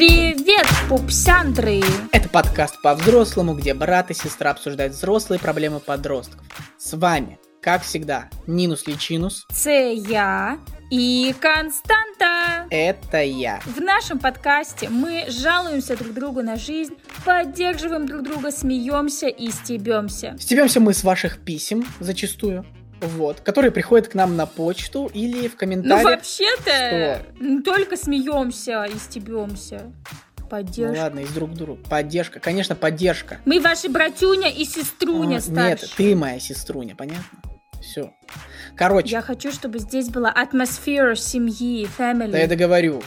Привет, пупсяндры! Это подкаст по-взрослому, где брат и сестра обсуждают взрослые проблемы подростков. С вами, как всегда, Нинус Личинус. Це я и Константа. Это я. В нашем подкасте мы жалуемся друг другу на жизнь, поддерживаем друг друга, смеемся и стебемся. Стебемся мы с ваших писем зачастую. Вот, которые приходят к нам на почту или в Ну, комментариях. вообще-то, м, только смеемся и стебемся. Ну Поддержка. ладно, из друг друга. Поддержка. Конечно, поддержка. Мы ваши братюня и сеструня А, старшие. Нет, ты моя сеструня, понятно? Все. Короче, Я хочу, чтобы здесь была атмосфера семьи, family. да я договорю.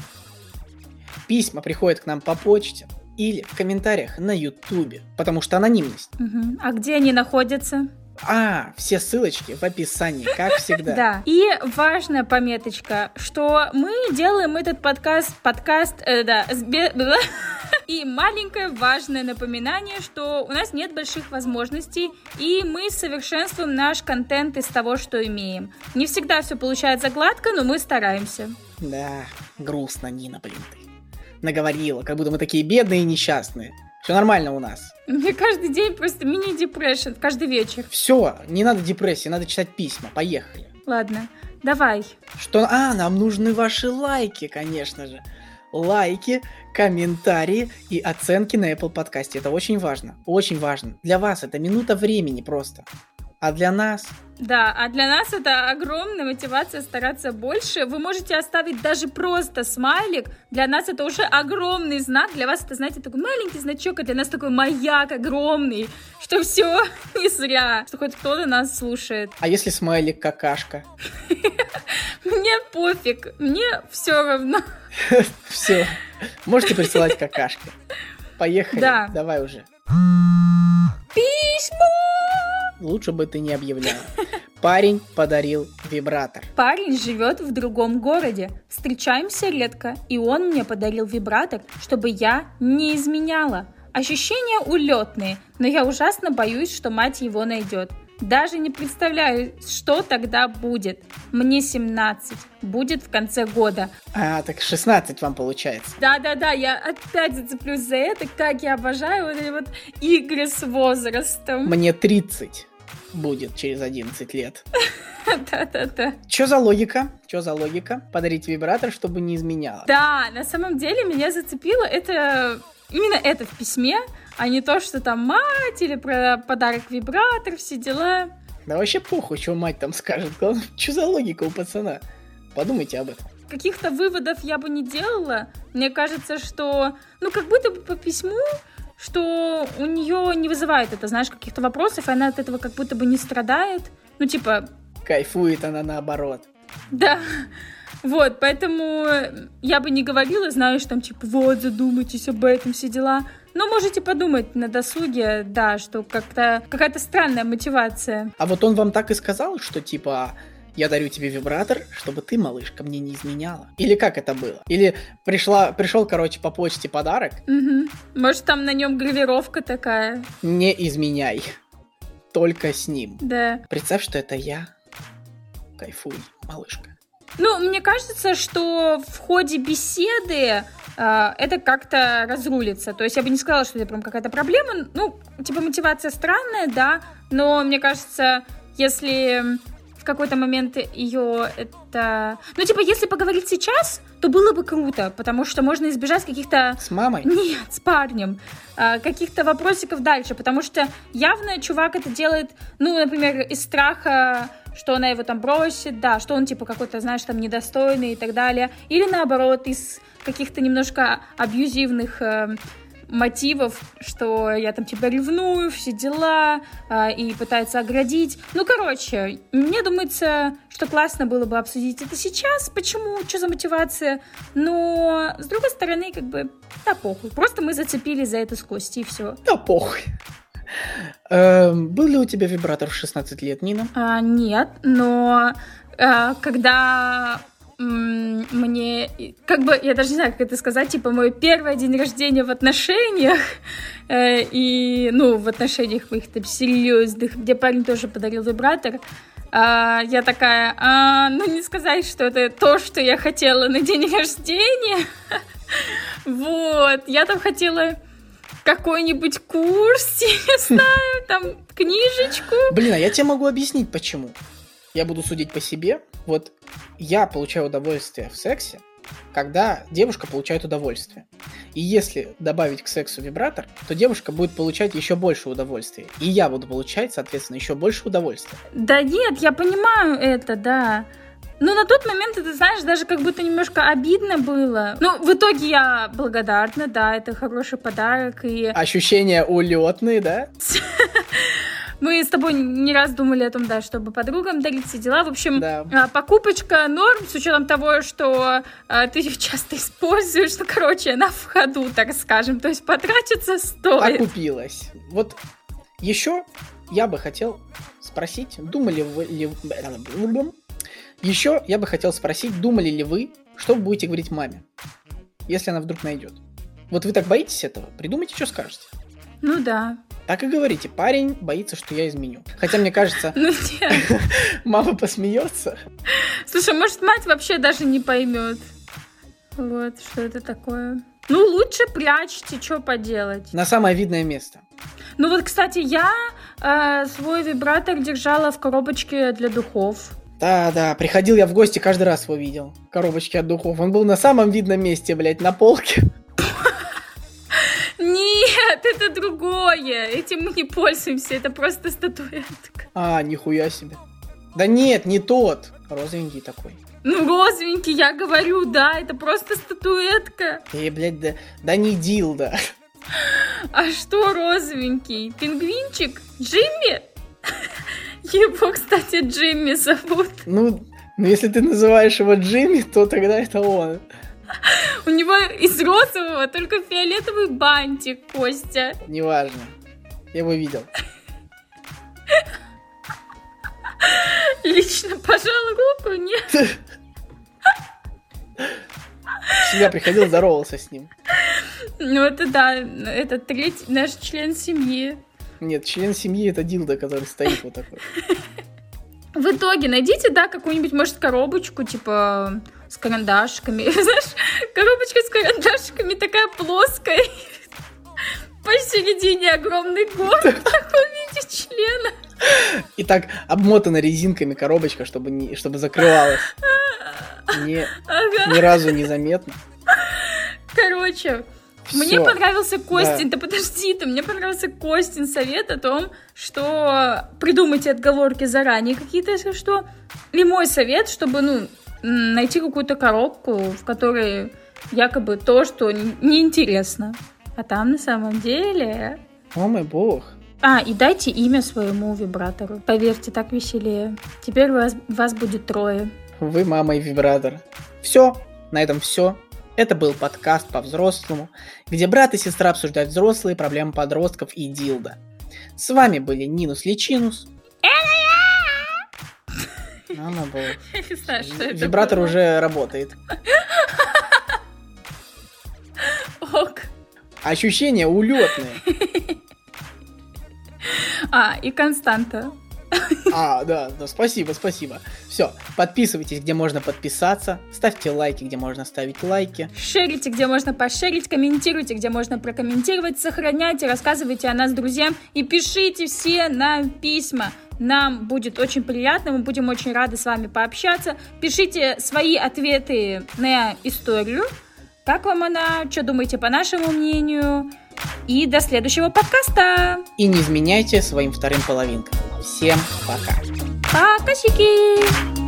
Письма приходят к нам по почте или в комментариях на ютубе, потому что анонимность. Мгм. А где они находятся? А, все ссылочки в описании, как всегда. Да. И важная пометочка, что мы делаем этот подкаст, подкаст, э, да, и маленькое важное напоминание, что у нас нет больших возможностей, и мы совершенствуем наш контент из того, что имеем. Не всегда все получается гладко, но мы стараемся. Да, грустно, Нина, блин, ты. Наговорила, как будто мы такие бедные и несчастные. Все нормально у нас. Мне каждый день просто мини-депрессия, каждый вечер. Все, не надо депрессии, надо читать письма. Поехали. Ладно, давай. Что? А, нам нужны ваши лайки, конечно же. Лайки, комментарии и оценки на Apple подкасте. Это очень важно. Очень важно. Для вас это минута времени просто. А для нас Да, а для нас это огромная мотивация стараться больше. Вы можете оставить даже просто смайлик. Для нас это уже огромный знак. Для вас это, знаете, такой маленький значок, а для нас такой маяк огромный, что все не зря, что хоть кто-то нас слушает. А если смайлик какашка? Мне пофиг, мне все равно. Все. Можете присылать какашки. Поехали. Да. Давай уже. Письмо! Лучше бы ты не объявляла. Парень подарил вибратор. Парень живет в другом городе. Встречаемся редко, и он мне подарил вибратор, чтобы я не изменяла. Ощущения улетные, но я ужасно боюсь, что мать его найдет. Даже не представляю, что тогда будет. Мне 17, будет в конце года. А, так 16 вам получается. Да-да-да, я опять зацеплюсь за это, как я обожаю вот эти вот игры с возрастом. Мне 30 будет через 11 лет. Да-да-да. Чё за логика? Чё за логика? Подарить вибратор, чтобы не изменяла. Да, на самом деле меня зацепило это именно это в письме, а не то, что там мать или про подарок вибратор, все дела. Да вообще похуй, что мать там скажет. Главное, Чё за логика у пацана? Подумайте об этом. Каких-то выводов я бы не делала. Мне кажется, что, ну, как будто бы по письму, что у нее не вызывает это, знаешь, каких-то вопросов, и она от этого как будто бы не страдает. Ну, типа, Кайфует она наоборот. Да. Вот, поэтому я бы не говорила, знаешь, там, типа, вот, задумайтесь об этом, все дела. Но можете подумать на досуге, да, что как-то какая-то странная мотивация. А вот он вам так и сказал, что типа я дарю тебе вибратор, чтобы ты, малышка, мне не изменяла. Или как это было? Или пришла, пришел, короче, по почте подарок, Мгм. Может, там на нем гравировка такая, не изменяй. Только с ним. да. Представь, что это я. Кайфуй, малышка. Ну, мне кажется, что в ходе беседы а, это как-то разрулится. То есть я бы не сказала, что это прям какая-то проблема. Ну, типа мотивация странная, да, но мне кажется, если в какой-то момент ее это... Ну, типа, если поговорить сейчас, то было бы круто, потому что можно избежать каких-то С мамой? нет, с парнем. А, каких-то вопросиков дальше, потому что явно чувак это делает, ну, например, из страха, что она его там бросит, да, что он, типа, какой-то, знаешь, там, недостойный и так далее. Или, наоборот, из каких-то немножко абьюзивных э, мотивов, что я там, типа, ревную, все дела, а, и пытается оградить. Ну, короче, мне думается, что классно было бы обсудить это сейчас, почему, что за мотивация, но, с другой стороны, как бы, да похуй. Просто мы зацепились за это с Костей, и все. Да похуй. Эм, Был ли у тебя вибратор в 16 лет, Нина? А, нет, но а, когда мне, как бы, я даже не знаю, как это сказать, типа, мой первый день рождения в отношениях, э, и, ну, в отношениях моих там серьезных, где парень тоже подарил вибратор, а, я такая, «А, ну, не сказать, что это то, что я хотела на день рождения, Вот, я там хотела какой-нибудь курс, я не знаю, там книжечку. Блин, а я тебе могу объяснить, почему. Я буду судить по себе. Вот я получаю удовольствие в сексе, когда девушка получает удовольствие. И если добавить к сексу вибратор, то девушка будет получать еще больше удовольствия. И я буду получать, соответственно, еще больше удовольствия. Да нет, я понимаю это, да. Но на тот момент, ты знаешь, даже как будто немножко обидно было. Ну, в итоге я благодарна, да, это хороший подарок. И... Ощущения улетные, да? Мы с тобой не раз думали о том, да, чтобы подругам дарить все дела. В общем, да. А, покупочка норм, с учетом того, что а, ты ее часто используешь. Ну, короче, она в ходу, так скажем. То есть потратиться стоит. Окупилась. Вот еще я бы хотел спросить, думали вы ли... Еще я бы хотел спросить, думали ли вы, что вы будете говорить маме, если она вдруг найдет? Вот вы так боитесь этого? Придумайте, что скажете. Ну да. Так и говорите, парень боится, что я изменю. Хотя мне кажется, ну, мама посмеется. Слушай, может, мать вообще даже не поймет. Вот, что это такое. Ну, лучше прячьте, что поделать. На самое видное место. Ну вот, кстати, я э, свой вибратор держала в коробочке для духов. Да, да, приходил я в гости, каждый раз его видел. Коробочки от духов. Он был на самом видном месте, блядь, на полке. другое. Этим мы не пользуемся, это просто статуэтка. А, нихуя себе. Да нет, не тот. Розовенький такой. Ну, розовенький, я говорю, да, это просто статуэтка. Эй, блядь, да, да не дилда. А что розовенький? Пингвинчик? Джимми? Его, кстати, Джимми зовут. Ну, ну, если ты называешь его Джимми, то тогда это он. У него из розового только фиолетовый бантик, Костя. Неважно. Я его видел. Лично пожал руку, нет? Всегда приходил, здоровался с ним. Ну это да, это третий наш член семьи. Нет, член семьи это Дилда, который стоит вот такой. В итоге найдите, да, какую-нибудь, может, коробочку, типа, с карандашками. Знаешь, коробочка с карандашками такая плоская. Посередине огромный горб, в таком виде члена. И так обмотана резинками коробочка, чтобы, не, чтобы закрывалась. Не, ага. Ни разу не заметно. Короче, Всё. Мне понравился Костин, да. да подожди ты, мне понравился Костин совет о том, что придумайте отговорки заранее какие-то, если что. И мой совет, чтобы, ну, найти какую-то коробку, в которой якобы то, что неинтересно. А там на самом деле... О мой бог. А, и дайте имя своему вибратору. Поверьте, так веселее. Теперь вас, вас будет трое. Вы мама и вибратор. Все, на этом все. Это был подкаст по-взрослому, где брат и сестра обсуждают взрослые проблемы подростков и Дилда. С вами были Нинус Личинус. Она была. Я не знаю, что это Вибратор было. уже работает. Ок. Ощущения улетные. А, и Константа. А, да, да, спасибо, спасибо. Все, подписывайтесь, где можно подписаться, ставьте лайки, где можно ставить лайки. Шерите, где можно пошерить, комментируйте, где можно прокомментировать, сохраняйте, рассказывайте о нас друзьям и пишите все нам письма. Нам будет очень приятно, мы будем очень рады с вами пообщаться. Пишите свои ответы на историю. Как вам она? Что думаете по нашему мнению? И до следующего подкаста. И не изменяйте своим вторым половинкам. Всем пока. Пока, щеки!